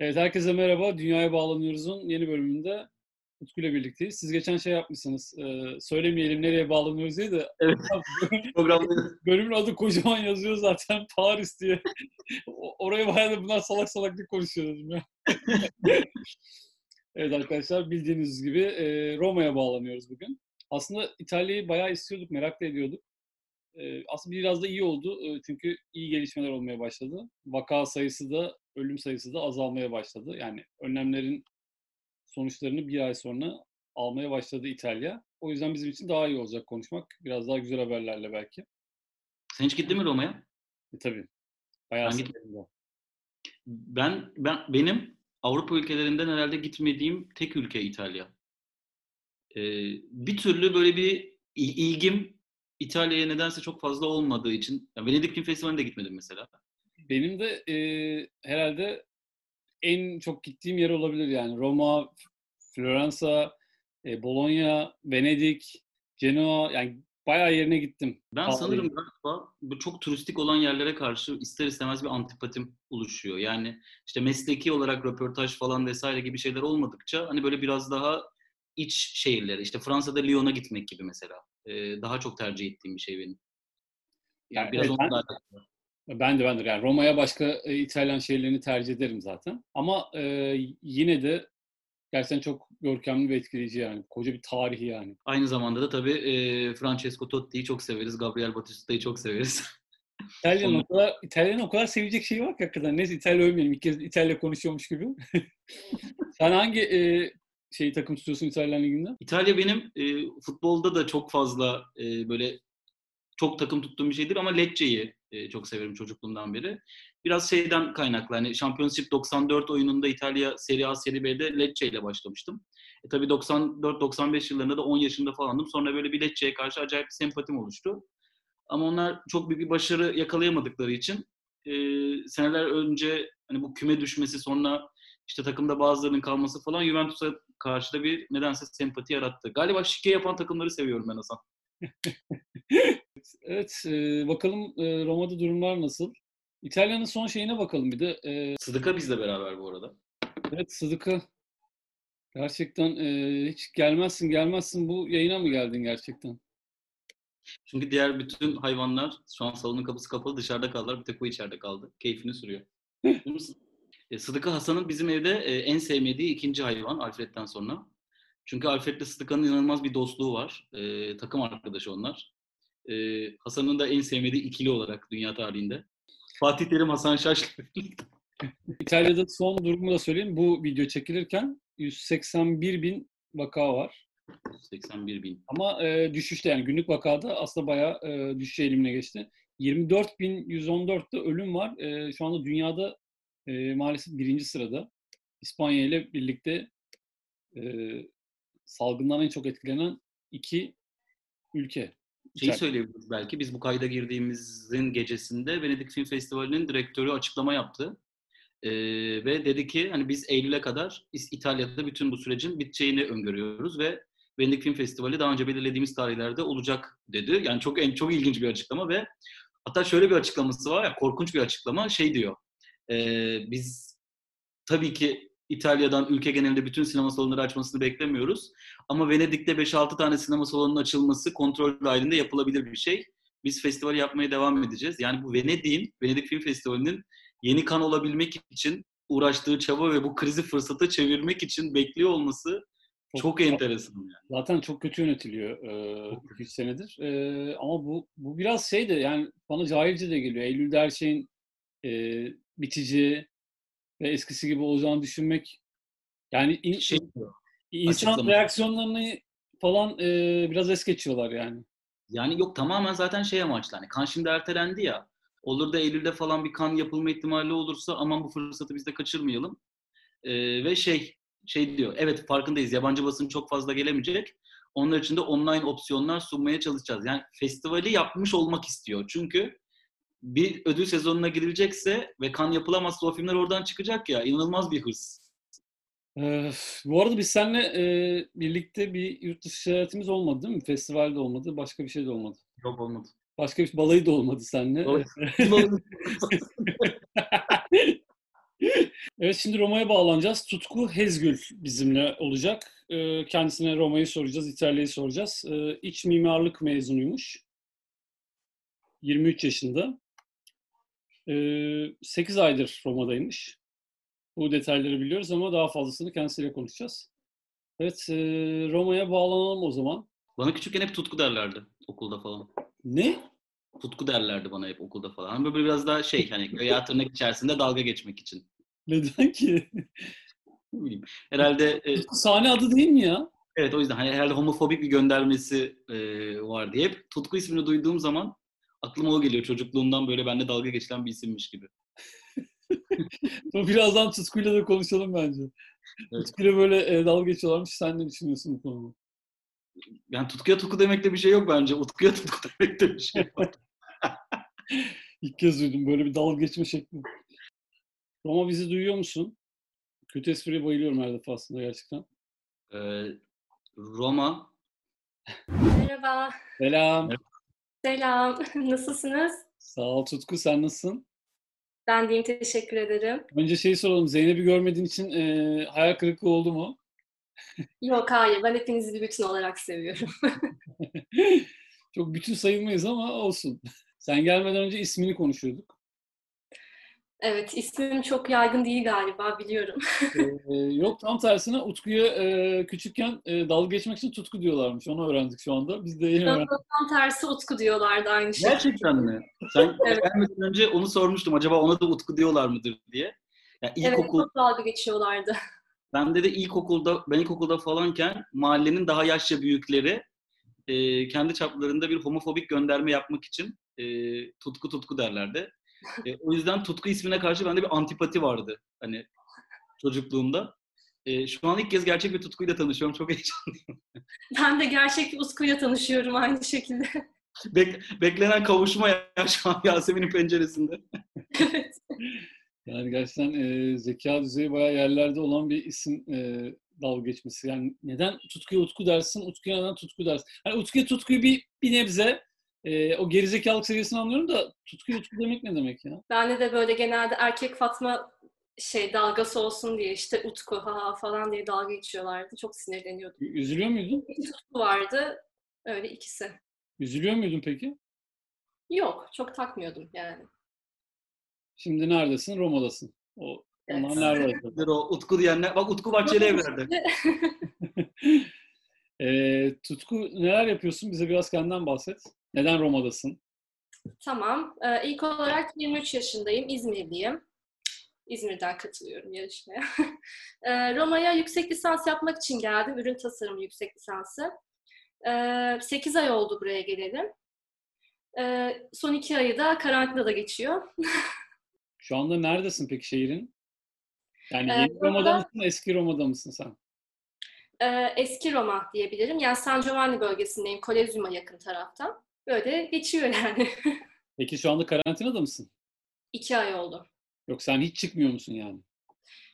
Evet, herkese merhaba. Dünyaya Bağlanıyoruz'un yeni bölümünde Utku ile birlikteyiz. Siz geçen şey yapmışsınız, e, söylemeyelim nereye bağlanıyoruz diye de Evet. Bölümün adı kocaman yazıyor zaten Paris diye. Oraya bayağı da bunlar salak salaklık konuşuyoruz ya. evet arkadaşlar bildiğiniz gibi e, Roma'ya bağlanıyoruz bugün. Aslında İtalya'yı bayağı istiyorduk, merak da ediyorduk. E, aslında biraz da iyi oldu çünkü iyi gelişmeler olmaya başladı. Vaka sayısı da, ölüm sayısı da azalmaya başladı. Yani önlemlerin sonuçlarını bir ay sonra almaya başladı İtalya. O yüzden bizim için daha iyi olacak konuşmak. Biraz daha güzel haberlerle belki. Sen hiç gittin mi Roma'ya? E, tabii. Bayağı Ben severim Ben ben benim Avrupa ülkelerinden herhalde gitmediğim tek ülke İtalya. Ee, bir türlü böyle bir il- ilgim İtalya'ya nedense çok fazla olmadığı için. Ya Venedik Film Festivali'ne de gitmedim mesela. Benim de e, herhalde en çok gittiğim yer olabilir yani. Roma, Floransa, e, Bologna, Venedik, Genoa yani bayağı yerine gittim. Ben Vallahi. sanırım galiba bu çok turistik olan yerlere karşı ister istemez bir antipatim oluşuyor. Yani işte mesleki olarak röportaj falan vesaire gibi şeyler olmadıkça hani böyle biraz daha iç şehirlere işte Fransa'da Lyon'a gitmek gibi mesela. Ee, daha çok tercih ettiğim bir şey benim. Yani Yani biraz evet, onunla ben- alakalı. Ben de ben de yani Roma'ya başka e, İtalyan şehirlerini tercih ederim zaten. Ama e, yine de gerçekten çok görkemli ve etkileyici yani. Koca bir tarihi yani. Aynı zamanda da tabii e, Francesco Totti'yi çok severiz. Gabriel Batista'yı çok severiz. İtalya'nın Onu- o kadar İtalya'nın o kadar sevecek şeyi var ki hakikaten. Neyse İtalya övmeyelim. İlk kez İtalya konuşuyormuş gibi. Sen hangi e, şeyi takım tutuyorsun İtalyan Ligi'nde? İtalya benim e, futbolda da çok fazla e, böyle çok takım tuttuğum bir şeydir ama Lecce'yi e, çok severim çocukluğumdan beri. Biraz şeyden kaynaklı. Hani Championship 94 oyununda İtalya Serie A, Serie B'de Lecce ile başlamıştım. E, tabii 94-95 yıllarında da 10 yaşında falandım. Sonra böyle bir Lecce'ye karşı acayip bir sempatim oluştu. Ama onlar çok büyük bir başarı yakalayamadıkları için e, seneler önce hani bu küme düşmesi sonra işte takımda bazılarının kalması falan Juventus'a karşı da bir nedense sempati yarattı. Galiba şike yapan takımları seviyorum ben Hasan. Evet, e, bakalım e, Roma'da durumlar nasıl? İtalya'nın son şeyine bakalım bir de. E, Sıdıka bizle beraber bu arada. evet Sıdık'a gerçekten e, hiç gelmezsin gelmezsin bu yayına mı geldin gerçekten? Çünkü diğer bütün hayvanlar şu an salonun kapısı kapalı dışarıda kaldılar. Bir tek o içeride kaldı. Keyfini sürüyor. E, Sıdıka Hasan'ın bizim evde e, en sevmediği ikinci hayvan Alfred'den sonra. Çünkü Alfred'le Sıdıka'nın inanılmaz bir dostluğu var. E, takım arkadaşı onlar. E, Hasan'ın da en sevmediği ikili olarak dünya tarihinde. Fatih Terim Hasan Şaş'la. İtalya'da son durumu da söyleyeyim. Bu video çekilirken 181 bin vaka var. 81 bin. Ama e, düşüşte yani günlük vakada aslında bayağı e, düşüş eğilimine geçti. 24.114'te ölüm var. E, şu anda dünyada e, maalesef birinci sırada. İspanya ile birlikte e, salgından en çok etkilenen iki ülke. Şeyi söyleyebiliriz belki. Biz bu kayda girdiğimizin gecesinde Venedik Film Festivali'nin direktörü açıklama yaptı. Ee, ve dedi ki hani biz Eylül'e kadar İtalya'da bütün bu sürecin biteceğini öngörüyoruz ve Venedik Film Festivali daha önce belirlediğimiz tarihlerde olacak dedi. Yani çok en çok ilginç bir açıklama ve hatta şöyle bir açıklaması var ya korkunç bir açıklama şey diyor. Ee, biz tabii ki İtalya'dan ülke genelinde bütün sinema salonları açmasını beklemiyoruz. Ama Venedik'te 5-6 tane sinema salonunun açılması kontrol dahilinde yapılabilir bir şey. Biz festivali yapmaya devam edeceğiz. Yani bu Venedik'in, Venedik Film Festivali'nin yeni kan olabilmek için uğraştığı çaba ve bu krizi fırsata çevirmek için bekliyor olması çok, enteresan. Yani. Zaten çok kötü yönetiliyor e, 2-3 senedir. E, ama bu bu biraz şey de yani bana cahilce de geliyor. Eylül'de her şeyin e, biteceği ve eskisi gibi olacağını düşünmek yani in- Şey insan açıklama. reaksiyonlarını falan e, biraz es geçiyorlar yani. Yani yok tamamen zaten şey amaçlı. Hani kan şimdi ertelendi ya. Olur da Eylül'de falan bir kan yapılma ihtimali olursa aman bu fırsatı biz de kaçırmayalım. Ee, ve şey şey diyor. Evet farkındayız. Yabancı basın çok fazla gelemeyecek. Onlar için de online opsiyonlar sunmaya çalışacağız. Yani festivali yapmış olmak istiyor. Çünkü bir ödül sezonuna girilecekse ve kan yapılamazsa o filmler oradan çıkacak ya. inanılmaz bir hırs. E, bu arada biz seninle e, birlikte bir yurt dışı seyahatimiz olmadı değil mi? Festivalde olmadı, başka bir şey de olmadı. Yok olmadı. Başka bir balayı da olmadı seninle. Evet şimdi Roma'ya bağlanacağız. Tutku Hezgül bizimle olacak. Ee, kendisine Roma'yı soracağız, İtalya'yı soracağız. Ee, iç mimarlık mezunuymuş. 23 yaşında. Ee, 8 aydır Roma'daymış. Bu detayları biliyoruz ama daha fazlasını kendisiyle konuşacağız. Evet, Roma'ya bağlanalım o zaman. Bana küçükken hep tutku derlerdi okulda falan. Ne? Tutku derlerdi bana hep okulda falan. Böyle biraz daha şey hani göya tırnak içerisinde dalga geçmek için. Neden ki? Bileyim. Herhalde e, Sahne adı değil mi ya? evet o yüzden hani herhalde homofobik bir göndermesi e, var diye hep tutku ismini duyduğum zaman aklıma o geliyor. Çocukluğumdan böyle bende dalga geçilen bir isimmiş gibi. Dur, Birazdan Tutku'yla da konuşalım bence. Evet. Tutku'yla böyle e, dalga geçiyorlarmış. Sen ne düşünüyorsun bu konuda? Yani tutkuya tutku demekte bir şey yok bence. Utkuya tutku demekte bir şey var. İlk kez duydum böyle bir dalga geçme şekli. Roma bizi duyuyor musun? Kötü espriye bayılıyorum her defasında gerçekten. Ee, Roma Merhaba, Selam. Merhaba. Selam. Nasılsınız? Sağ ol Tutku. Sen nasılsın? Ben deyim, teşekkür ederim. Önce şeyi soralım. Zeynep'i görmediğin için e, hayal kırıklığı oldu mu? Yok, hayır. Ben hepinizi bir bütün olarak seviyorum. Çok bütün sayılmayız ama olsun. Sen gelmeden önce ismini konuşuyorduk. Evet, ismim çok yaygın değil galiba, biliyorum. Ee, yok tam tersine Utku'ya e, küçükken e, dalga geçmek için Tutku diyorlarmış. Onu öğrendik şu anda. Biz de yeni öğrendik. Tam tersi Utku diyorlardı aynı şey. gerçekten mi? Sen Evet. gelmeden önce onu sormuştum. Acaba ona da Utku diyorlar mıdır diye. Yani Evet, ilkokul, çok dalga geçiyorlardı. ben de de ilkokulda, ben ilkokulda falanken mahallenin daha yaşça büyükleri e, kendi çaplarında bir homofobik gönderme yapmak için e, tutku tutku derlerdi. E, o yüzden tutku ismine karşı bende bir antipati vardı hani çocukluğumda. E, şu an ilk kez gerçek bir tutkuyla tanışıyorum. Çok heyecanlıyım. Ben de gerçek bir Utku'yla tanışıyorum aynı şekilde. Bek- beklenen kavuşma ya şu an Yasemin'in penceresinde. evet. Yani gerçekten e, zeka düzeyi bayağı yerlerde olan bir isim e, dalga geçmesi. Yani neden Tutku'ya Utku dersin, Utku'ya neden Tutku dersin? Hani Utku'ya Tutku'yu bir, bir nebze e, o gerizekalılık seviyesini anlıyorum da Tutku'ya Utku demek ne demek ya? Bende de böyle genelde erkek Fatma şey dalgası olsun diye işte Utku ha ha falan diye dalga geçiyorlardı. Çok sinirleniyordum. Üzülüyor muydun? Bir Tutku vardı. Öyle ikisi. Üzülüyor muydun peki? Yok, çok takmıyordum yani. Şimdi neredesin? Roma'dasın. O, Evet. onlar nerede o Utku diyenler. Bak Utku Bahçeli evlerde. e, Tutku neler yapıyorsun? Bize biraz kendinden bahset. Neden Roma'dasın? Tamam. Ee, ilk olarak 23 yaşındayım. İzmirliyim. İzmir'den katılıyorum yarışmaya. Ee, Roma'ya yüksek lisans yapmak için geldim. Ürün tasarımı yüksek lisansı. Ee, 8 ay oldu buraya gelelim. Ee, son 2 ayı da karantinada geçiyor. Şu anda neredesin peki şehrin? Yani Ee, yeni Roma'da Roma'da- mısın, eski Roma'da mısın sen? Ee, eski Roma diyebilirim. Yani San Giovanni bölgesindeyim. Kolezyum'a yakın taraftan. Böyle geçiyor yani. Peki şu anda karantinada mısın? 2 ay oldu. Yok sen hiç çıkmıyor musun yani?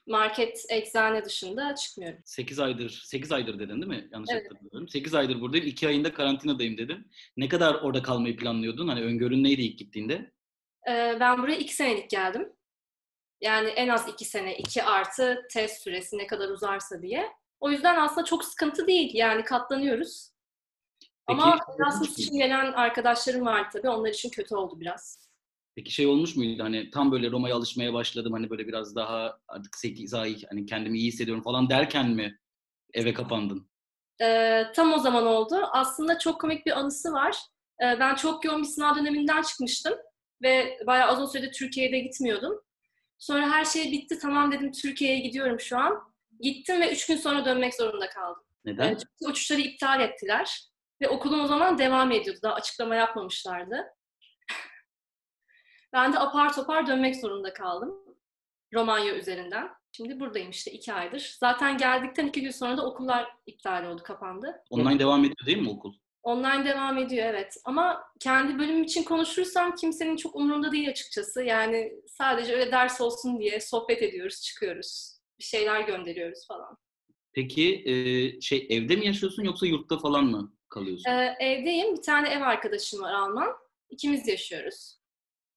Market, eczane dışında çıkmıyorum. 8 aydır, 8 aydır dedin değil mi? Yanlış Evet. hatırlıyorum. 8 aydır buradayım. 2 ayında karantinadayım dedin. Ne kadar orada kalmayı planlıyordun? Hani öngörün neydi ilk gittiğinde? Ee, ben buraya iki senelik geldim. Yani en az iki sene, iki artı test süresi ne kadar uzarsa diye. O yüzden aslında çok sıkıntı değil. Yani katlanıyoruz. Ama Erasmus için gelen arkadaşlarım var tabii. Onlar için kötü oldu biraz. Peki şey olmuş muydu hani tam böyle Roma'ya alışmaya başladım hani böyle biraz daha artık 8 ay hani kendimi iyi hissediyorum falan derken mi eve kapandın? Ee, tam o zaman oldu. Aslında çok komik bir anısı var. Ee, ben çok yoğun bir sınav döneminden çıkmıştım. Ve bayağı uzun süredir Türkiye'de gitmiyordum. Sonra her şey bitti. Tamam dedim Türkiye'ye gidiyorum şu an. Gittim ve üç gün sonra dönmek zorunda kaldım. Neden? Çünkü uçuşları iptal ettiler. Ve okulum o zaman devam ediyordu. Daha açıklama yapmamışlardı. ben de apar topar dönmek zorunda kaldım. Romanya üzerinden. Şimdi buradayım işte iki aydır. Zaten geldikten iki gün sonra da okullar iptal oldu, kapandı. Online devam ediyor değil mi okul? Online devam ediyor evet. Ama kendi bölümüm için konuşursam kimsenin çok umurunda değil açıkçası. Yani sadece öyle ders olsun diye sohbet ediyoruz, çıkıyoruz. Bir şeyler gönderiyoruz falan. Peki e, şey evde mi yaşıyorsun yoksa yurtta falan mı kalıyorsun? Ee, evdeyim. Bir tane ev arkadaşım var Alman. İkimiz yaşıyoruz.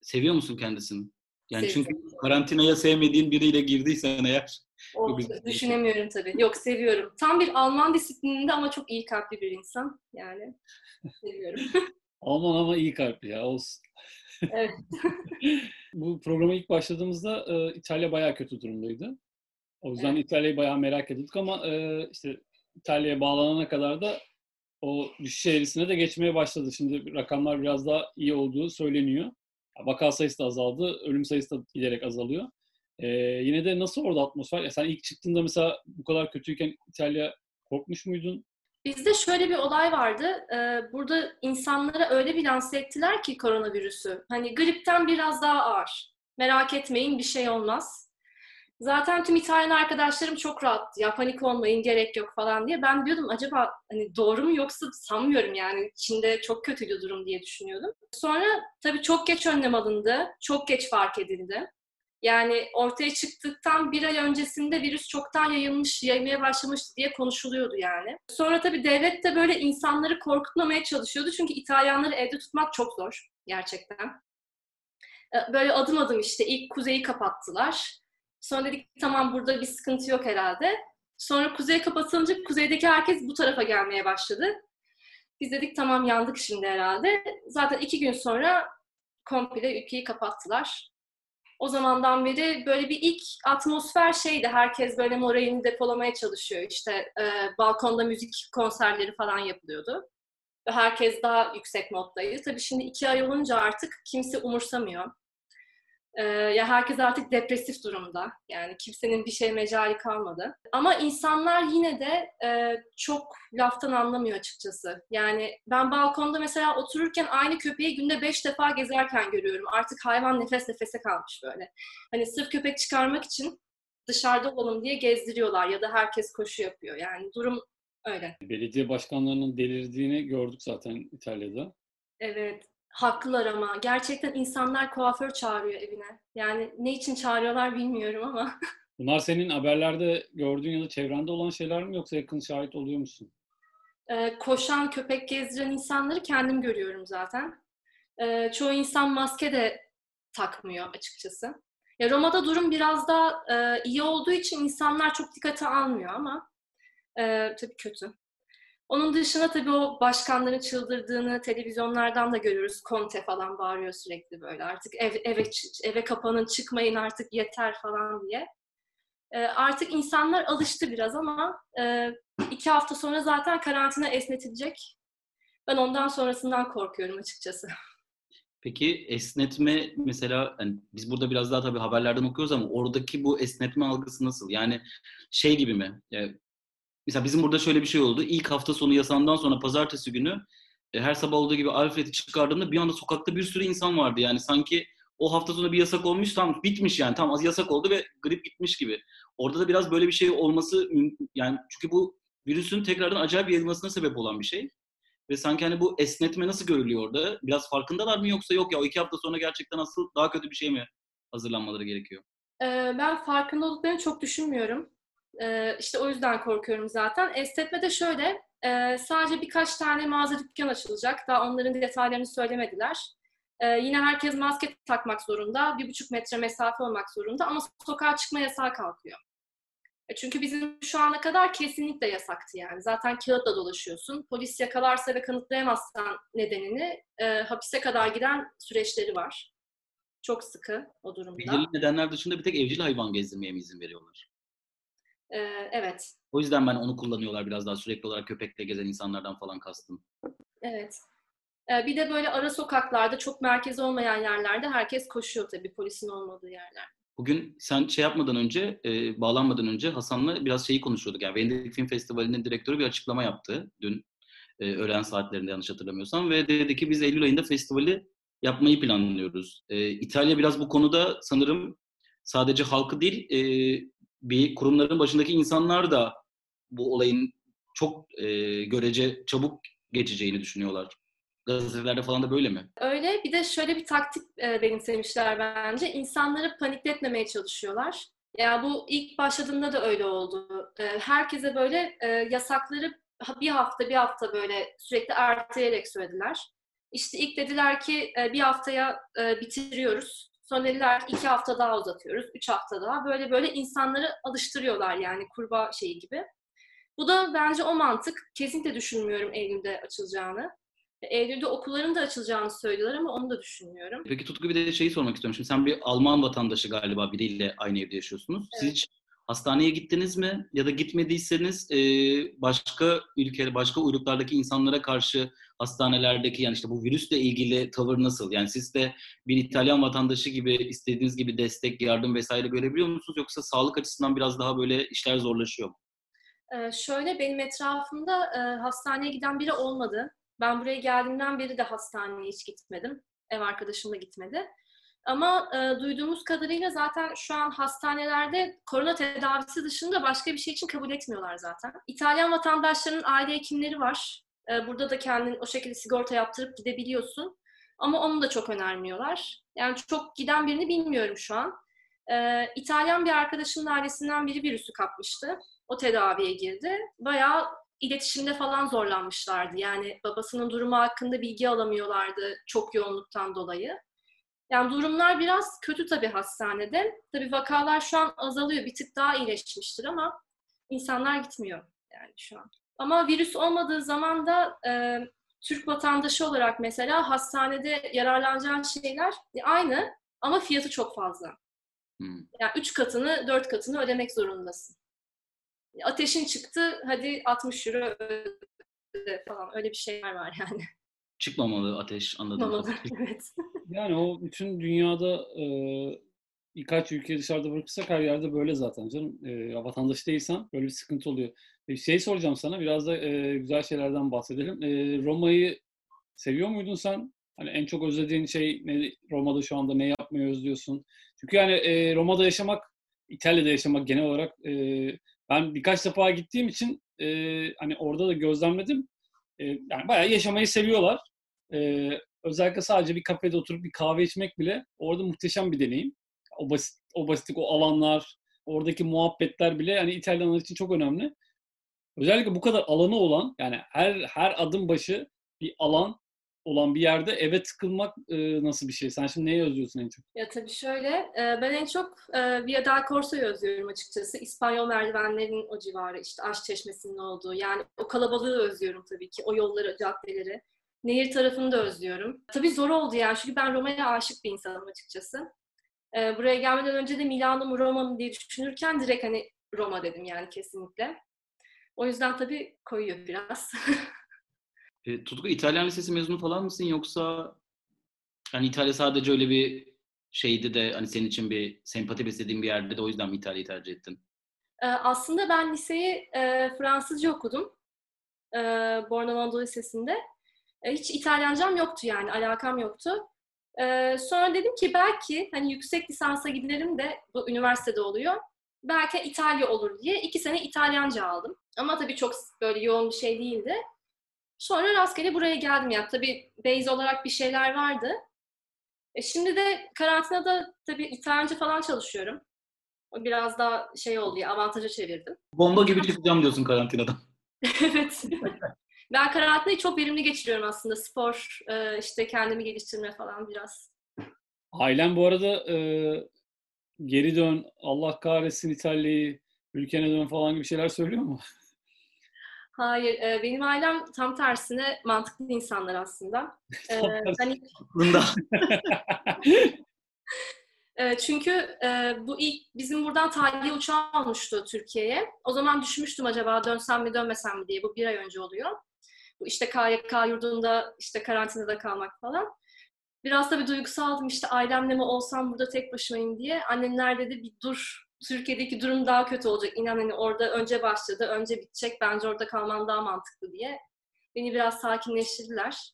Seviyor musun kendisini? Yani Sevdim. çünkü karantinaya sevmediğin biriyle girdiysen eğer O, bir- düşünemiyorum tabii. Yok seviyorum. Tam bir Alman disiplininde ama çok iyi kalpli bir insan. Yani seviyorum. Alman ama iyi kalpli ya olsun. Evet. Bu programa ilk başladığımızda e, İtalya bayağı kötü durumdaydı. O yüzden Evet. İtalya'yı bayağı merak ediyorduk ama e, işte İtalya'ya bağlanana kadar da o düşüş eğrisine de geçmeye başladı. Şimdi rakamlar biraz daha iyi olduğu söyleniyor. Vaka sayısı da azaldı, ölüm sayısı da giderek azalıyor. E, yine de nasıl orada atmosfer? Ya sen ilk çıktığında mesela bu kadar kötüyken İtalya korkmuş muydun? Bizde şöyle bir olay vardı. Ee, Burada insanlara öyle bir lanse ettiler ki koronavirüsü. Hani gripten biraz daha ağır. Merak etmeyin bir şey olmaz. Zaten tüm İtalyan arkadaşlarım çok rahattı. Ya panik olmayın gerek yok falan diye. Ben diyordum acaba hani doğru mu yoksa sanmıyorum yani. Çin'de çok kötüydü durum diye düşünüyordum. Sonra tabii çok geç önlem alındı. Çok geç fark edildi. Yani ortaya çıktıktan bir ay öncesinde virüs çoktan yayılmış, yaymaya başlamıştı diye konuşuluyordu yani. Sonra tabii devlet de böyle insanları korkutmamaya çalışıyordu. Çünkü İtalyanları evde tutmak çok zor gerçekten. Ee, Böyle adım adım işte ilk kuzeyi kapattılar. Sonra dedik tamam burada bir sıkıntı yok herhalde. Sonra kuzey kapatılınca kuzeydeki herkes bu tarafa gelmeye başladı. Biz dedik tamam yandık şimdi herhalde. Zaten iki gün sonra komple ülkeyi kapattılar. O zamandan beri böyle bir ilk atmosfer şeydi. Herkes böyle moralini depolamaya çalışıyor. İşte e, balkonda müzik konserleri falan yapılıyordu. Herkes daha yüksek moddaydı. Tabii şimdi iki ay olunca artık kimse umursamıyor. E, ya herkes artık depresif durumda. Yani kimsenin bir şey mecali kalmadı. Ama insanlar yine de e, çok laftan anlamıyor açıkçası. Yani ben balkonda mesela otururken aynı köpeği günde beş defa gezerken görüyorum. Artık hayvan nefes nefese kalmış böyle. Hani sırf köpek çıkarmak için dışarıda olalım diye gezdiriyorlar ya da herkes koşu yapıyor. Yani durum öyle. Belediye başkanlarının delirdiğini gördük zaten İtalya'da. Evet. Haklılar ama. Gerçekten insanlar kuaför çağırıyor evine. Yani ne için çağırıyorlar bilmiyorum ama. Bunlar senin haberlerde gördüğün ya da çevrende olan şeyler mi yoksa yakın şahit oluyor musun? Ee, koşan, köpek gezdiren insanları kendim görüyorum zaten. Ee, çoğu insan maske de takmıyor açıkçası. Ya Roma'da durum biraz daha e, iyi olduğu için insanlar çok dikkate almıyor ama e, tabii kötü. Onun dışında tabii o başkanların çıldırdığını televizyonlardan da görüyoruz. Conte falan bağırıyor sürekli böyle. Artık ev, eve eve kapanın, çıkmayın artık yeter falan diye. E, artık insanlar alıştı biraz ama e, iki hafta sonra zaten karantina esnetilecek. Ben ondan sonrasından korkuyorum açıkçası. Peki esnetme mesela hani biz burada biraz daha tabii haberlerden okuyoruz ama oradaki bu esnetme algısı nasıl? Yani şey gibi mi? Yani mesela bizim burada şöyle bir şey oldu. İlk hafta sonu yasağından sonra pazartesi günü e, her sabah olduğu gibi Alfred'i çıkardığımda bir anda sokakta bir sürü insan vardı. Yani sanki o hafta sonu bir yasak olmuş tam bitmiş yani tam az yasak oldu ve grip gitmiş gibi. Orada da biraz böyle bir şey olması yani çünkü bu virüsün tekrardan acayip yayılmasına sebep olan bir şey. Ve sanki hani bu esnetme nasıl görülüyor orada? Biraz farkındalar mı yoksa yok ya o iki hafta sonra gerçekten asıl daha kötü bir şey mi hazırlanmaları gerekiyor? Ee, ben farkında olduklarını çok düşünmüyorum. Ee, işte o yüzden korkuyorum zaten. Esnetme de şöyle, e, sadece birkaç tane mağaza dükkan açılacak. Daha onların detaylarını söylemediler. Ee, yine herkes maske takmak zorunda, bir buçuk metre mesafe olmak zorunda ama sokağa çıkma yasağı kalkıyor. E, Çünkü bizim şu ana kadar kesinlikle yasaktı yani. Zaten kağıtla dolaşıyorsun. Polis yakalarsa ve kanıtlayamazsan nedenini e, hapise kadar giden süreçleri var. Çok sıkı o durumda. Belirli nedenler dışında bir tek evcil hayvan gezdirmeye mi izin veriyorlar? E, evet. O yüzden ben onu kullanıyorlar biraz daha sürekli olarak köpekle gezen insanlardan falan kastım. Evet. E, bir de böyle ara sokaklarda çok merkez olmayan yerlerde herkes koşuyor tabii polisin olmadığı yerler. Bugün sen şey yapmadan önce, e, bağlanmadan önce Hasan'la biraz şeyi konuşuyorduk. Yani Venedik Film Festivali'nin direktörü bir açıklama yaptı dün e, öğlen saatlerinde yanlış hatırlamıyorsam ve dedi ki biz Eylül ayında festivali yapmayı planlıyoruz. E, İtalya biraz bu konuda sanırım sadece halkı değil e, bir kurumların başındaki insanlar da bu olayın çok e, görece çabuk geçeceğini düşünüyorlar. Gazetelerde falan da böyle mi? Öyle. Bir de şöyle bir taktik e, benimsemişler bence. İnsanları panikletmemeye çalışıyorlar. Ya bu ilk başladığında da öyle oldu. E, herkese böyle e, yasakları bir hafta bir hafta böyle sürekli erteleyerek söylediler. İşte ilk dediler ki e, bir haftaya e, bitiriyoruz. Sonra dediler ki iki hafta daha uzatıyoruz, üç hafta daha. Böyle böyle insanları alıştırıyorlar yani kurbağa şeyi gibi. Bu da bence o mantık. Kesinlikle düşünmüyorum Eylül'de açılacağını. Eylül'de okulların da açılacağını söylüyorlar ama onu da düşünmüyorum. Peki Tutku bir de şeyi sormak istiyorum. Şimdi sen bir Alman vatandaşı galiba biriyle aynı evde yaşıyorsunuz. Siz Evet. hiç hastaneye gittiniz mi? Ya da gitmediyseniz başka ülke, başka uyruklardaki insanlara karşı hastanelerdeki yani işte bu virüsle ilgili tavır nasıl? Yani siz de bir İtalyan vatandaşı gibi istediğiniz gibi destek, yardım vesaire görebiliyor musunuz? Yoksa sağlık açısından biraz daha böyle işler zorlaşıyor mu? Ee, şöyle benim etrafımda e, hastaneye giden biri olmadı. Ben buraya geldiğimden beri de hastaneye hiç gitmedim. Ev arkadaşım da gitmedi. Ama e, duyduğumuz kadarıyla zaten şu an hastanelerde korona tedavisi dışında başka bir şey için kabul etmiyorlar zaten. İtalyan vatandaşlarının aile hekimleri var. E, burada da kendin o şekilde sigorta yaptırıp gidebiliyorsun. Ama onu da çok önermiyorlar. Yani çok giden birini bilmiyorum şu an. E, İtalyan bir arkadaşımın ailesinden biri virüsü kapmıştı. O tedaviye girdi. Bayağı iletişimde falan zorlanmışlardı. Yani babasının durumu hakkında bilgi alamıyorlardı çok yoğunluktan dolayı. Yani durumlar biraz kötü tabii hastanede. Tabii vakalar şu an azalıyor. Bir tık daha iyileşmiştir ama insanlar gitmiyor yani şu an. Ama virüs olmadığı zaman da e, Türk vatandaşı olarak mesela hastanede yararlanacağın şeyler aynı ama fiyatı çok fazla. Hmm. Yani üç katını, dört katını ödemek zorundasın. Ateşin çıktı, hadi 60 euro öde falan. Öyle bir şeyler var yani. Çıkmamalı ateş anladım. Mamalı, evet. Yani o bütün dünyada e, birkaç ülke dışarıda bırakırsak her yerde böyle zaten canım. E, vatandaş değilsen böyle bir sıkıntı oluyor. E, şey soracağım sana biraz da e, güzel şeylerden bahsedelim. E, Roma'yı seviyor muydun sen? Hani en çok özlediğin şey ne? Roma'da şu anda ne yapmayı özlüyorsun? Çünkü yani e, Roma'da yaşamak, İtalya'da yaşamak genel olarak e, ben birkaç defa gittiğim için e, hani orada da gözlemledim. E, yani bayağı yaşamayı seviyorlar. E, özellikle sadece bir kafede oturup bir kahve içmek bile orada muhteşem bir deneyim. O basit, o basitlik, o alanlar, oradaki muhabbetler bile yani İtalyanlar için çok önemli. Özellikle bu kadar alanı olan yani her her adım başı bir alan olan bir yerde eve tıkılmak e, nasıl bir şey? Sen şimdi neyi özlüyorsun en çok? Ya tabii şöyle, e, ben en çok e, Via del Corso'yu özlüyorum açıkçası. İspanyol merdivenlerin o civarı, işte Aşk Çeşmesi'nin olduğu. Yani o kalabalığı özlüyorum tabii ki, o yolları, caddeleri. Nehir tarafını da özlüyorum. Tabii zor oldu yani çünkü ben Roma'ya aşık bir insanım açıkçası. E, buraya gelmeden önce de Milano mu Roma mı diye düşünürken direkt hani Roma dedim yani kesinlikle. O yüzden tabii koyuyor biraz. E, Tutku İtalyan Lisesi mezunu falan mısın yoksa hani İtalya sadece öyle bir şeydi de hani senin için bir sempati beslediğin bir yerde de o yüzden mi İtalya'yı tercih ettin? Ee, aslında ben liseyi e, Fransızca okudum. E, Bornavando Lisesi'nde. E, hiç İtalyancam yoktu yani, alakam yoktu. E, sonra dedim ki belki hani yüksek lisansa giderim de bu üniversitede oluyor. Belki İtalya olur diye iki sene İtalyanca aldım. Ama tabii çok böyle yoğun bir şey değildi. Sonra rastgele buraya geldim ya. Tabii base olarak bir şeyler vardı. E, şimdi de karantinada tabii İtalyanca falan çalışıyorum. O biraz daha şey oldu ya, avantaja çevirdim. Bomba gibi çıkacağım diyorsun karantinadan. evet. ben karantinayı çok verimli geçiriyorum aslında. Spor, e, işte kendimi geliştirme falan biraz. Ailen bu arada e, geri dön, Allah kahretsin İtalya'yı, ülkene dön falan gibi şeyler söylüyor mu? Hayır, e, benim ailem tam tersine mantıklı insanlar aslında. E, hani. E, çünkü e, bu ilk bizim buradan tahliye uçağı almıştı Türkiye'ye. O zaman düşünmüştüm acaba dönsem mi dönmesem mi diye. Bu bir ay önce oluyor. Bu işte KYK yurdunda işte karantinada kalmak falan. Biraz da bir duygusaldım işte ailemle mi olsam burada tek başımayım diye. Annemler dedi bir dur Türkiye'deki durum daha kötü olacak. İnan hani orada önce başladı, önce bitecek. Bence orada kalman daha mantıklı diye. Beni biraz sakinleştirdiler.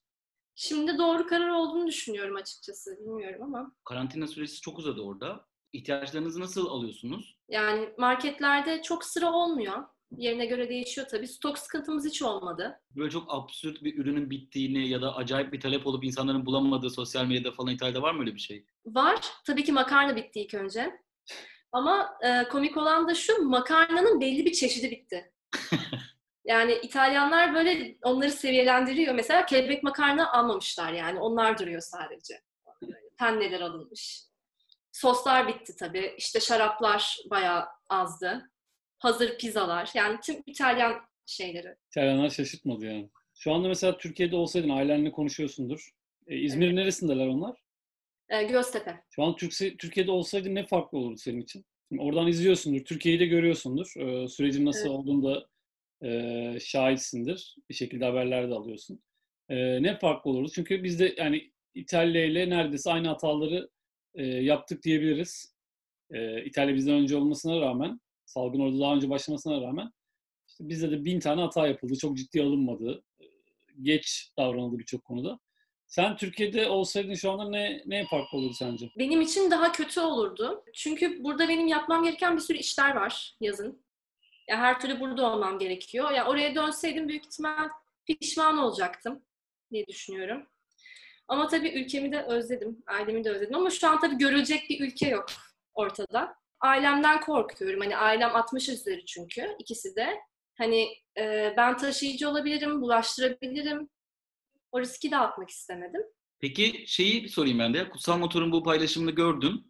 Şimdi doğru karar olduğunu düşünüyorum açıkçası. Bilmiyorum ama. Karantina süresi çok uzadı orada. İhtiyaçlarınızı nasıl alıyorsunuz? Yani marketlerde çok sıra olmuyor. Yerine göre değişiyor tabii. Stok sıkıntımız hiç olmadı. Böyle çok absürt bir ürünün bittiğini ya da acayip bir talep olup insanların bulamadığı sosyal medyada falan İtalya'da var mı öyle bir şey? Var. Tabii ki makarna bitti ilk önce. Ama e, komik olan da şu, makarnanın belli bir çeşidi bitti. Yani İtalyanlar böyle onları seviyelendiriyor. Mesela kelebek makarna almamışlar yani. Onlar duruyor sadece. Penneler alınmış. Soslar bitti tabii. İşte şaraplar bayağı azdı. Hazır pizzalar. Yani tüm İtalyan şeyleri. İtalyanlar şaşırtmadı yani. Şu anda mesela Türkiye'de olsaydın ailenle konuşuyorsundur. E, İzmir evet. neresindeler onlar? E, Göztepe. Şu an Türk, Türkiye'de olsaydın ne farklı olurdu senin için? Şimdi oradan izliyorsundur, Türkiye'yi de görüyorsundur. E, sürecin nasıl evet. olduğunu da e, şahitsindir. Bir şekilde haberler de alıyorsun. E, ne farklı olurdu? Çünkü biz de yani İtalya ile neredeyse aynı hataları e, yaptık diyebiliriz. E, İtalya bizden önce olmasına rağmen, salgın orada daha önce başlamasına rağmen işte bizde de bin tane hata yapıldı. Çok ciddi alınmadı. Geç davranıldı birçok konuda. Sen Türkiye'de olsaydın şu anda ne, ne farklı olurdu sence? Benim için daha kötü olurdu. Çünkü burada benim yapmam gereken bir sürü işler var yazın. Ya her türlü burada olmam gerekiyor. Ya oraya dönseydim büyük ihtimal pişman olacaktım diye düşünüyorum. Ama tabii ülkemi de özledim, ailemi de özledim. Ama şu an tabii görülecek bir ülke yok ortada. Ailemden korkuyorum. Hani ailem 60 üzeri çünkü ikisi de. Hani e, ben taşıyıcı olabilirim, bulaştırabilirim. O riski de atmak istemedim. Peki şeyi sorayım ben de. Kutsal Motor'un bu paylaşımını gördüm.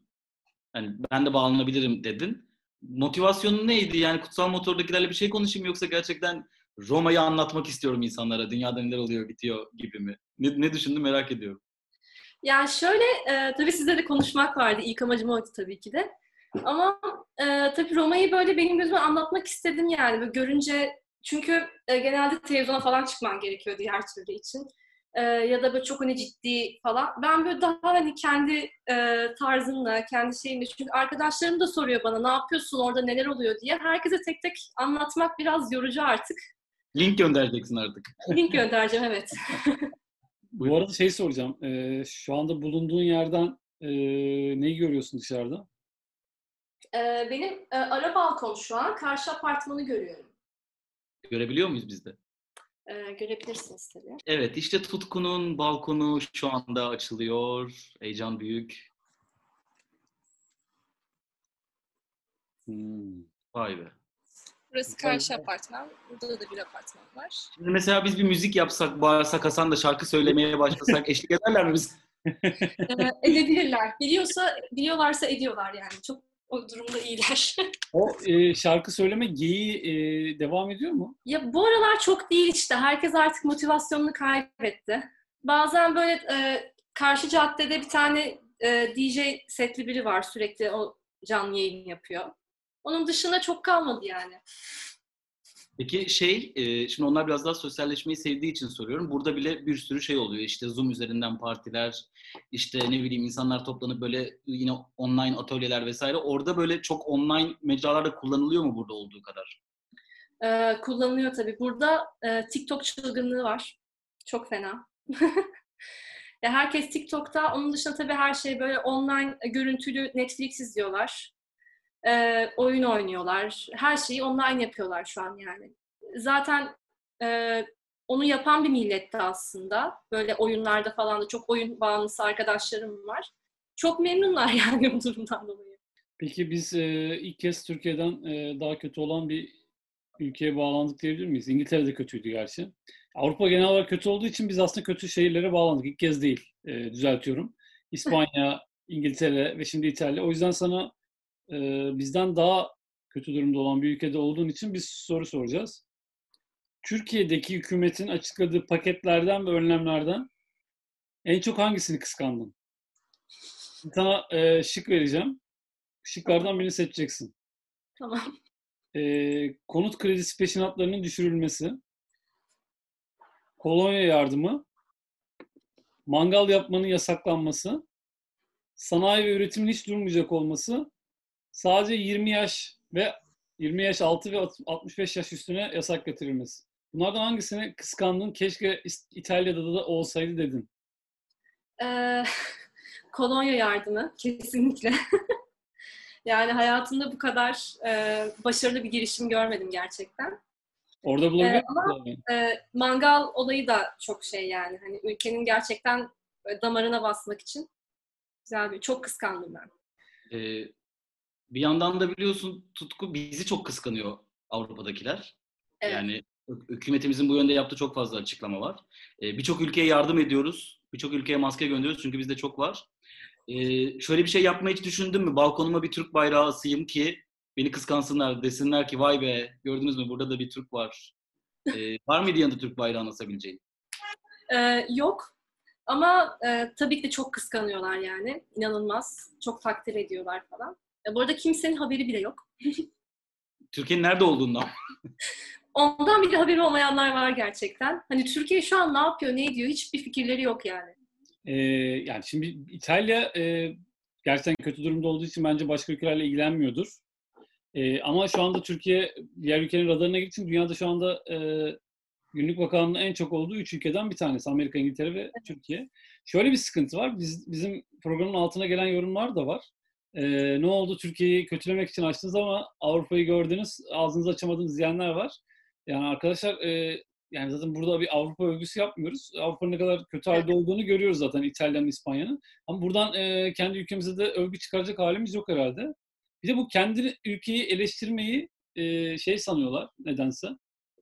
Hani ben de bağlanabilirim dedin. Motivasyonun neydi? Yani Kutsal Motor'dakilerle bir şey konuşayım yoksa gerçekten Roma'yı anlatmak istiyorum insanlara. Dünyada neler oluyor, bitiyor gibi mi? Ne, ne düşündün merak ediyorum. Yani şöyle, e, tabii sizle de konuşmak vardı. İlk amacım oydu tabii ki de. Ama e, tabii Roma'yı böyle benim gözüme anlatmak istedim yani. Böyle görünce, çünkü e, genelde televizyona falan çıkman gerekiyor diğer türlü için. E, ya da böyle çok hani ciddi falan. Ben böyle daha hani kendi e, tarzımla, kendi şeyimle. Çünkü arkadaşlarım da soruyor bana ne yapıyorsun orada neler oluyor diye. Herkese tek tek anlatmak biraz yorucu artık. Link göndereceksin artık. Link göndereceğim evet. Bu arada şey soracağım. Ee, şu anda bulunduğun yerden e, neyi görüyorsun dışarıda? Ee, benim e, ara balkon şu an. Karşı apartmanı görüyorum. Görebiliyor muyuz biz de? Ee, görebilirsiniz tabii. Evet işte Tutku'nun balkonu şu anda açılıyor. Heyecan büyük. Hmm. Vay be. Burası karşı apartman. Burada da bir apartman var. Şimdi mesela biz bir müzik yapsak, bağırsak, Hasan da şarkı söylemeye başlasak eşlik ederler mi biz? Ee, edebilirler. Biliyorsa, biliyorlarsa ediyorlar yani. Çok o durumda iyiler. o e, şarkı söyleme geyiği e, devam ediyor mu? Ya bu aralar çok değil işte. Herkes artık motivasyonunu kaybetti. Bazen böyle e, karşı caddede bir tane e, DJ setli biri var. Sürekli o canlı yayın yapıyor. Onun dışında çok kalmadı yani. Peki şey, e, şimdi onlar biraz daha sosyalleşmeyi sevdiği için soruyorum. Burada bile bir sürü şey oluyor. İşte Zoom üzerinden partiler, işte ne bileyim insanlar toplanıp böyle yine online atölyeler vesaire. Orada böyle çok online mecralarda kullanılıyor mu burada olduğu kadar? Ee, kullanılıyor tabii. Burada e, TikTok çılgınlığı var. Çok fena. ya herkes TikTok'ta. Onun dışında tabii her şey böyle online görüntülü Netflix izliyorlar e, oyun oynuyorlar. Her şeyi online yapıyorlar şu an yani. Zaten e, onu yapan bir milletti aslında. Böyle oyunlarda falan da çok oyun bağımlısı arkadaşlarım var. Çok memnunlar yani bu durumdan dolayı. Peki biz e, ilk kez Türkiye'den e, daha kötü olan bir ülkeye bağlandık diyebilir miyiz? İngiltere de kötüydü gerçi. Avrupa genel olarak kötü olduğu için biz aslında kötü şehirlere bağlandık. İlk kez değil, e, düzeltiyorum. İspanya, İngiltere ve şimdi İtalya. O yüzden sana e, bizden daha kötü durumda olan bir ülkede olduğun için bir soru soracağız. Türkiye'deki hükümetin açıkladığı paketlerden ve önlemlerden en çok hangisini kıskandın? Sana e, şık vereceğim. Şıklardan birini seçeceksin. Tamam. E, konut kredisi peşinatlarının düşürülmesi, kolonya yardımı, mangal yapmanın yasaklanması, sanayi ve üretimin hiç durmayacak olması, sadece 20 yaş ve 20 yaş altı ve 65 yaş üstüne yasak getirilmesi. Bunlardan hangisini kıskandın? Keşke İtalya'da da olsaydı dedin. Ee, kolonya yardımı kesinlikle. yani hayatımda bu kadar e, başarılı bir girişim görmedim gerçekten. Orada bulabilir ee, ama e, mangal olayı da çok şey yani. Hani ülkenin gerçekten damarına basmak için güzel bir, çok kıskandım ben. Ee, bir yandan da biliyorsun Tutku bizi çok kıskanıyor Avrupa'dakiler. Evet. Yani hükümetimizin bu yönde yaptığı çok fazla açıklama var. Ee, birçok ülkeye yardım ediyoruz. Birçok ülkeye maske gönderiyoruz çünkü bizde çok var. Ee, şöyle bir şey yapmayı hiç düşündün mü? Balkonuma bir Türk bayrağı asayım ki beni kıskansınlar, desinler ki vay be gördünüz mü burada da bir Türk var. Ee, var mıydı yanında Türk bayrağını asabileceğin? Ee, yok. Ama e, tabii ki de çok kıskanıyorlar yani. İnanılmaz. Çok takdir ediyorlar falan. E, bu arada kimsenin haberi bile yok. Türkiye'nin nerede olduğundan. Ondan bile haberi olmayanlar var gerçekten. Hani Türkiye şu an ne yapıyor, ne ediyor hiçbir fikirleri yok yani. Ee, yani şimdi İtalya e, gerçekten kötü durumda olduğu için bence başka ülkelerle ilgilenmiyordur. Ee, ama şu anda Türkiye diğer ülkenin radarına girdiği için dünyada şu anda e, günlük vakanın en çok olduğu üç ülkeden bir tanesi. Amerika, İngiltere ve Türkiye. Şöyle bir sıkıntı var. Biz, bizim programın altına gelen yorumlar da var. Ee, ne oldu Türkiye'yi kötülemek için açtınız ama Avrupa'yı gördünüz, ağzınızı açamadınız diyenler var. Yani arkadaşlar e, yani zaten burada bir Avrupa övgüsü yapmıyoruz. Avrupa'nın ne kadar kötü halde olduğunu görüyoruz zaten İtalya'nın, İspanya'nın. Ama buradan e, kendi ülkemize de övgü çıkaracak halimiz yok herhalde. Bir de bu kendi ülkeyi eleştirmeyi e, şey sanıyorlar nedense.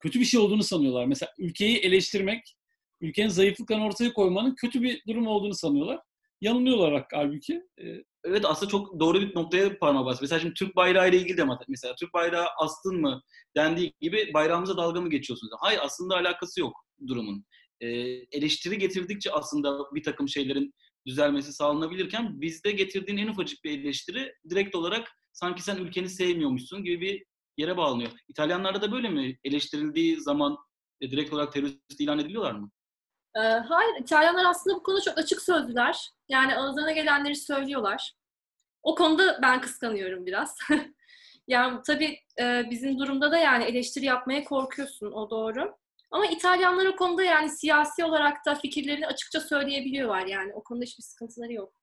Kötü bir şey olduğunu sanıyorlar. Mesela ülkeyi eleştirmek, ülkenin zayıflıklarını ortaya koymanın kötü bir durum olduğunu sanıyorlar. Yanılıyorlar halbuki. E, Evet aslında çok doğru bir noktaya parmağı bas. Mesela şimdi Türk bayrağı ile ilgili de mesela Türk bayrağı astın mı dendiği gibi bayrağımıza dalga mı geçiyorsunuz? Hayır aslında alakası yok durumun. Ee, eleştiri getirdikçe aslında bir takım şeylerin düzelmesi sağlanabilirken bizde getirdiğin en ufacık bir eleştiri direkt olarak sanki sen ülkeni sevmiyormuşsun gibi bir yere bağlanıyor. İtalyanlarda da böyle mi? Eleştirildiği zaman e, direkt olarak terörist ilan ediliyorlar mı? Ee, hayır, İtalyanlar aslında bu konuda çok açık sözlüler. Yani ağızlarına gelenleri söylüyorlar. O konuda ben kıskanıyorum biraz. yani tabii e, bizim durumda da yani eleştiri yapmaya korkuyorsun, o doğru. Ama İtalyanlar o konuda yani siyasi olarak da fikirlerini açıkça söyleyebiliyorlar yani. O konuda hiçbir sıkıntıları yok.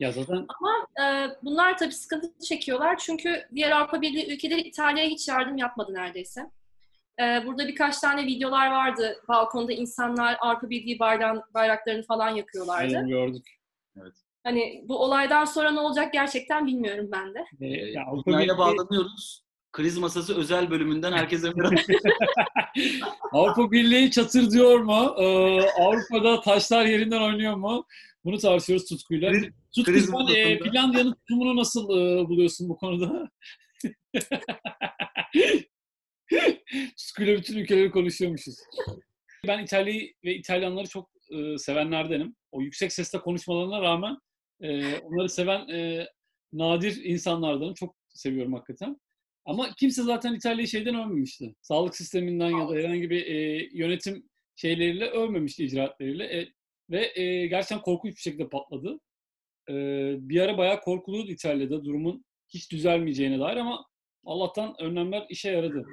ya zaten Ama e, bunlar tabii sıkıntı çekiyorlar çünkü diğer Avrupa Birliği ülkeleri İtalya'ya hiç yardım yapmadı neredeyse. E, burada birkaç tane videolar vardı. Balkonda insanlar Avrupa Birliği bayrağın, bayraklarını falan yakıyorlardı. aynen gördük. Hani bu olaydan sonra ne olacak gerçekten bilmiyorum ben de. Ee, ya Avrupa Dünyayla Birliği- bağlanıyoruz. Kriz masası özel bölümünden herkese merhaba. Avrupa Birliği çatır diyor mu? Ee, Avrupa'da taşlar yerinden oynuyor mu? Bunu tartışıyoruz Tutku'yla. Kriz- Tutku kriz sen e. Finlandiya'nın tutumunu nasıl e, buluyorsun bu konuda? Tutku'yla bütün ülkeleri konuşuyormuşuz. Ben İtalya'yı ve İtalyanları çok e, sevenlerdenim. O yüksek sesle konuşmalarına rağmen e, onları seven e, nadir insanlardanım. Çok seviyorum hakikaten. Ama kimse zaten İtalya'yı şeyden övmemişti. Sağlık sisteminden ya da herhangi bir e, yönetim şeyleriyle övmemişti icraatleriyle. E, ve e, gerçekten korkunç bir şekilde patladı. E, bir ara bayağı korkuluydu İtalya'da durumun hiç düzelmeyeceğine dair ama Allah'tan önlemler işe yaradı.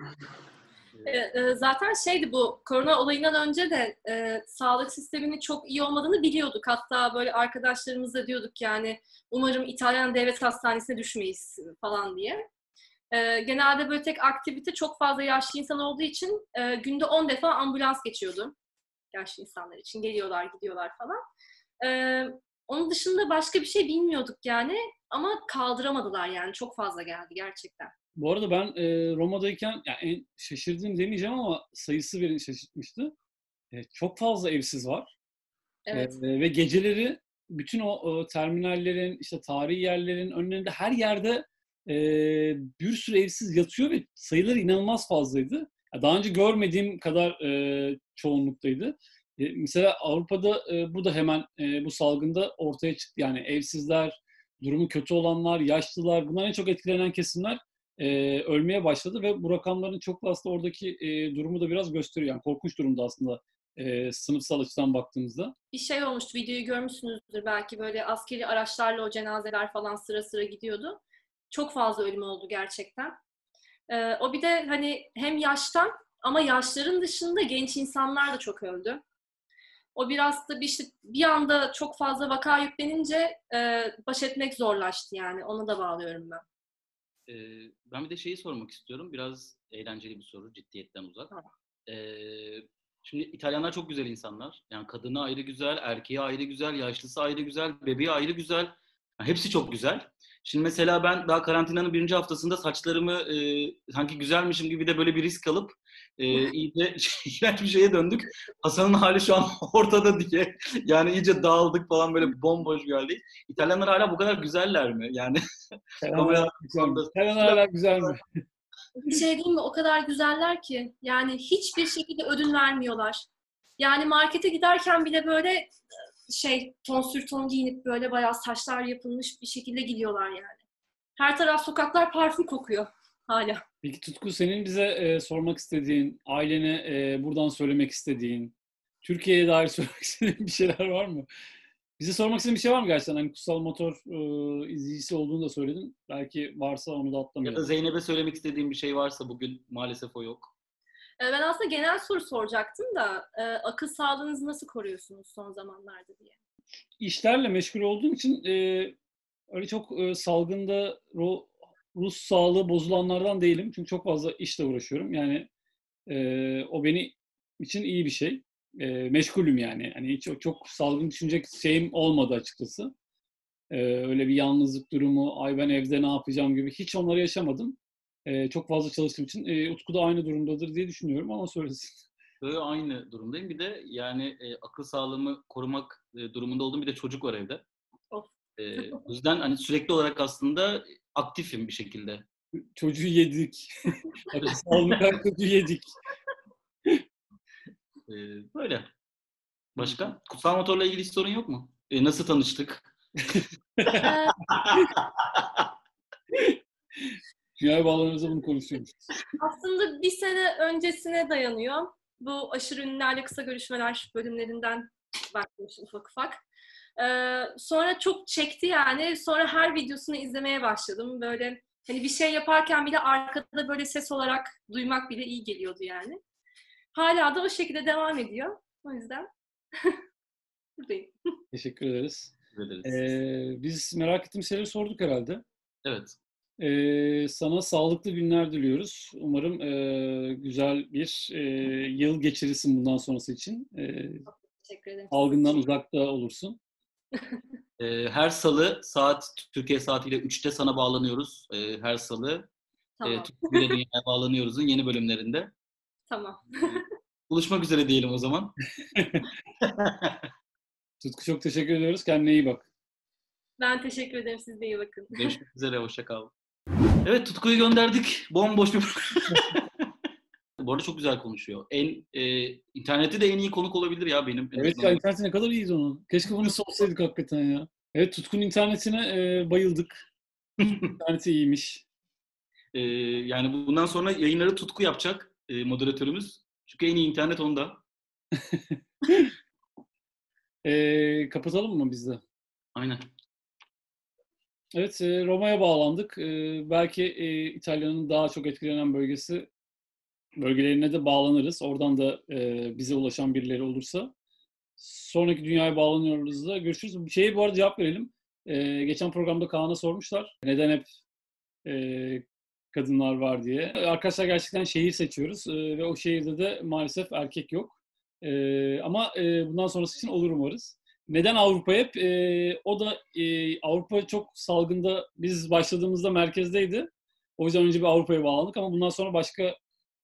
E, e, zaten şeydi bu korona olayından önce de e, sağlık sisteminin çok iyi olmadığını biliyorduk. Hatta böyle arkadaşlarımızla diyorduk yani umarım İtalyan devlet hastanesine düşmeyiz falan diye. E, genelde böyle tek aktivite çok fazla yaşlı insan olduğu için e, günde 10 defa ambulans geçiyordu. Yaşlı insanlar için geliyorlar gidiyorlar falan. E, onun dışında başka bir şey bilmiyorduk yani ama kaldıramadılar yani çok fazla geldi gerçekten. Bu arada ben e, Roma'dayken yani en şaşırdığım demeyeceğim ama sayısı beni şaşırtmıştı. E, çok fazla evsiz var. Evet. E, ve geceleri bütün o, o terminallerin, işte tarihi yerlerin önlerinde her yerde e, bir sürü evsiz yatıyor ve sayıları inanılmaz fazlaydı. Daha önce görmediğim kadar e, çoğunluktaydı. E, mesela Avrupa'da e, bu da hemen e, bu salgında ortaya çıktı. Yani evsizler, durumu kötü olanlar, yaşlılar, bunlar en çok etkilenen kesimler e, ölmeye başladı ve bu rakamların çok da aslında oradaki e, durumu da biraz gösteriyor. Yani korkunç durumda aslında e, sınıfsal açıdan baktığımızda. bir şey olmuştu. Videoyu görmüşsünüzdür belki böyle askeri araçlarla o cenazeler falan sıra sıra gidiyordu. Çok fazla ölüm oldu gerçekten. Ee, o bir de hani hem yaştan ama yaşların dışında genç insanlar da çok öldü. O biraz da bir işte bir anda çok fazla vaka yüklenince e, baş etmek zorlaştı yani. Ona da bağlıyorum ben. Ee, ben bir de şeyi sormak istiyorum. Biraz eğlenceli bir soru, ciddiyetten uzak. Ee, şimdi İtalyanlar çok güzel insanlar. Yani kadını ayrı güzel, erkeği ayrı güzel, yaşlısı ayrı güzel, bebeği ayrı güzel. Yani hepsi çok güzel. Şimdi mesela ben daha karantinanın birinci haftasında saçlarımı e, sanki güzelmişim gibi de böyle bir risk alıp e, iyice iğrenç bir şeye döndük. Hasan'ın hali şu an ortada diye. Yani iyice dağıldık falan böyle bomboş geldi. İtalyanlar hala bu kadar güzeller mi? Yani? Selam hala güzel mi? Bir şey diyeyim mi? O kadar güzeller ki. Yani hiçbir şekilde ödün vermiyorlar. Yani markete giderken bile böyle şey ton sür ton giyinip böyle bayağı saçlar yapılmış bir şekilde gidiyorlar yani. Her taraf sokaklar parfüm kokuyor hala. Peki Tutku senin bize e, sormak istediğin, ailene e, buradan söylemek istediğin, Türkiye'ye dair söylemek istediğin bir şeyler var mı? Bize sormak istediğin bir şey var mı gerçekten? Hani Kutsal Motor e, izleyicisi olduğunu da söyledin. Belki varsa onu da ya da atlamayalım. Zeynep'e söylemek istediğim bir şey varsa bugün maalesef o yok. Ee, Ben aslında genel soru soracaktım da e, akıl sağlığınızı nasıl koruyorsunuz son zamanlarda diye. İşlerle meşgul olduğum için e, öyle çok e, salgında ro- ruh sağlığı bozulanlardan değilim. Çünkü çok fazla işle uğraşıyorum. Yani e, o beni için iyi bir şey. E, meşgulüm yani. Hani o- çok salgın düşünecek şeyim olmadı açıkçası. E, öyle bir yalnızlık durumu, ay ben evde ne yapacağım gibi hiç onları yaşamadım. E, çok fazla çalıştığım için e, Utku da aynı durumdadır diye düşünüyorum ama söylesin. Böyle aynı durumdayım. Bir de yani e, akıl sağlığımı korumak e, durumunda olduğum bir de çocuk var evde. Of. E, o yüzden hani sürekli olarak aslında aktifim bir şekilde. Çocuğu yedik. Sağlıklı çocuğu yedik. E, böyle. Başka? Kutsal motorla ilgili sorun yok mu? E, nasıl tanıştık? Dünyaya bağlanırsa bunu konuşuyormuş. aslında bir sene öncesine dayanıyor. Bu aşırı ünlülerle kısa görüşmeler bölümlerinden bakmışım ufak ufak. Ee, sonra çok çekti yani. Sonra her videosunu izlemeye başladım. Böyle hani bir şey yaparken bile arkada böyle ses olarak duymak bile iyi geliyordu yani. Hala da o şekilde devam ediyor. O yüzden buradayım. Teşekkür ederiz. Teşekkür ederiz. Ee, biz merak ettiğimiz şeyleri sorduk herhalde. Evet. Ee, sana sağlıklı günler diliyoruz. Umarım e, güzel bir e, yıl geçirirsin bundan sonrası için. E, Teşekkür ederim. algından uzakta olursun. E, her salı saat Türkiye saatiyle 3'te sana bağlanıyoruz. E, her salı Tamam. e, Türkiye Dünya'ya bağlanıyoruz'un yeni bölümlerinde. Tamam. Buluşmak üzere diyelim o zaman. Tutku çok teşekkür ediyoruz. Kendine iyi bak. Ben teşekkür ederim. Siz de iyi bakın. Görüşmek üzere. Hoşça kal. Evet Tutku'yu gönderdik. Bomboş bir Bu arada çok güzel konuşuyor. En e, internette de en iyi konuk olabilir ya benim. en Evet ya interneti ne kadar iyiyiz onun. Keşke bunu sorsaydık hakikaten ya. Evet Tutku'nun internetine e, bayıldık. İnterneti iyiymiş. E, yani bundan sonra yayınları Tutku yapacak e, moderatörümüz. Çünkü en iyi internet onda. E, kapatalım mı biz de? Aynen. Evet, Roma'ya bağlandık. Belki İtalya'nın daha çok etkilenen bölgesi bölgelerine de bağlanırız. Oradan da bize ulaşan birileri olursa. Sonraki dünyaya bağlanıyoruz da görüşürüz. Bir şeye bu arada cevap verelim. Geçen programda Kaan'a sormuşlar. Neden hep kadınlar var diye. Arkadaşlar gerçekten şehir seçiyoruz ve o şehirde de maalesef erkek yok. Ama bundan sonrası için olur umarız. Neden Avrupa hep? E, o da e, Avrupa çok salgında biz başladığımızda merkezdeydi. O yüzden önce bir Avrupa'ya bağlandık ama bundan sonra başka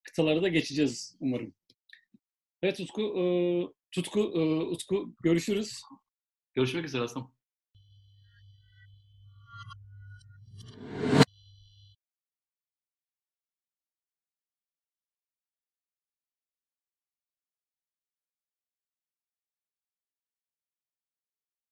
kıtalara da geçeceğiz umarım. Evet Utku, e, Tutku, e, Utku görüşürüz. Görüşmek üzere Aslan.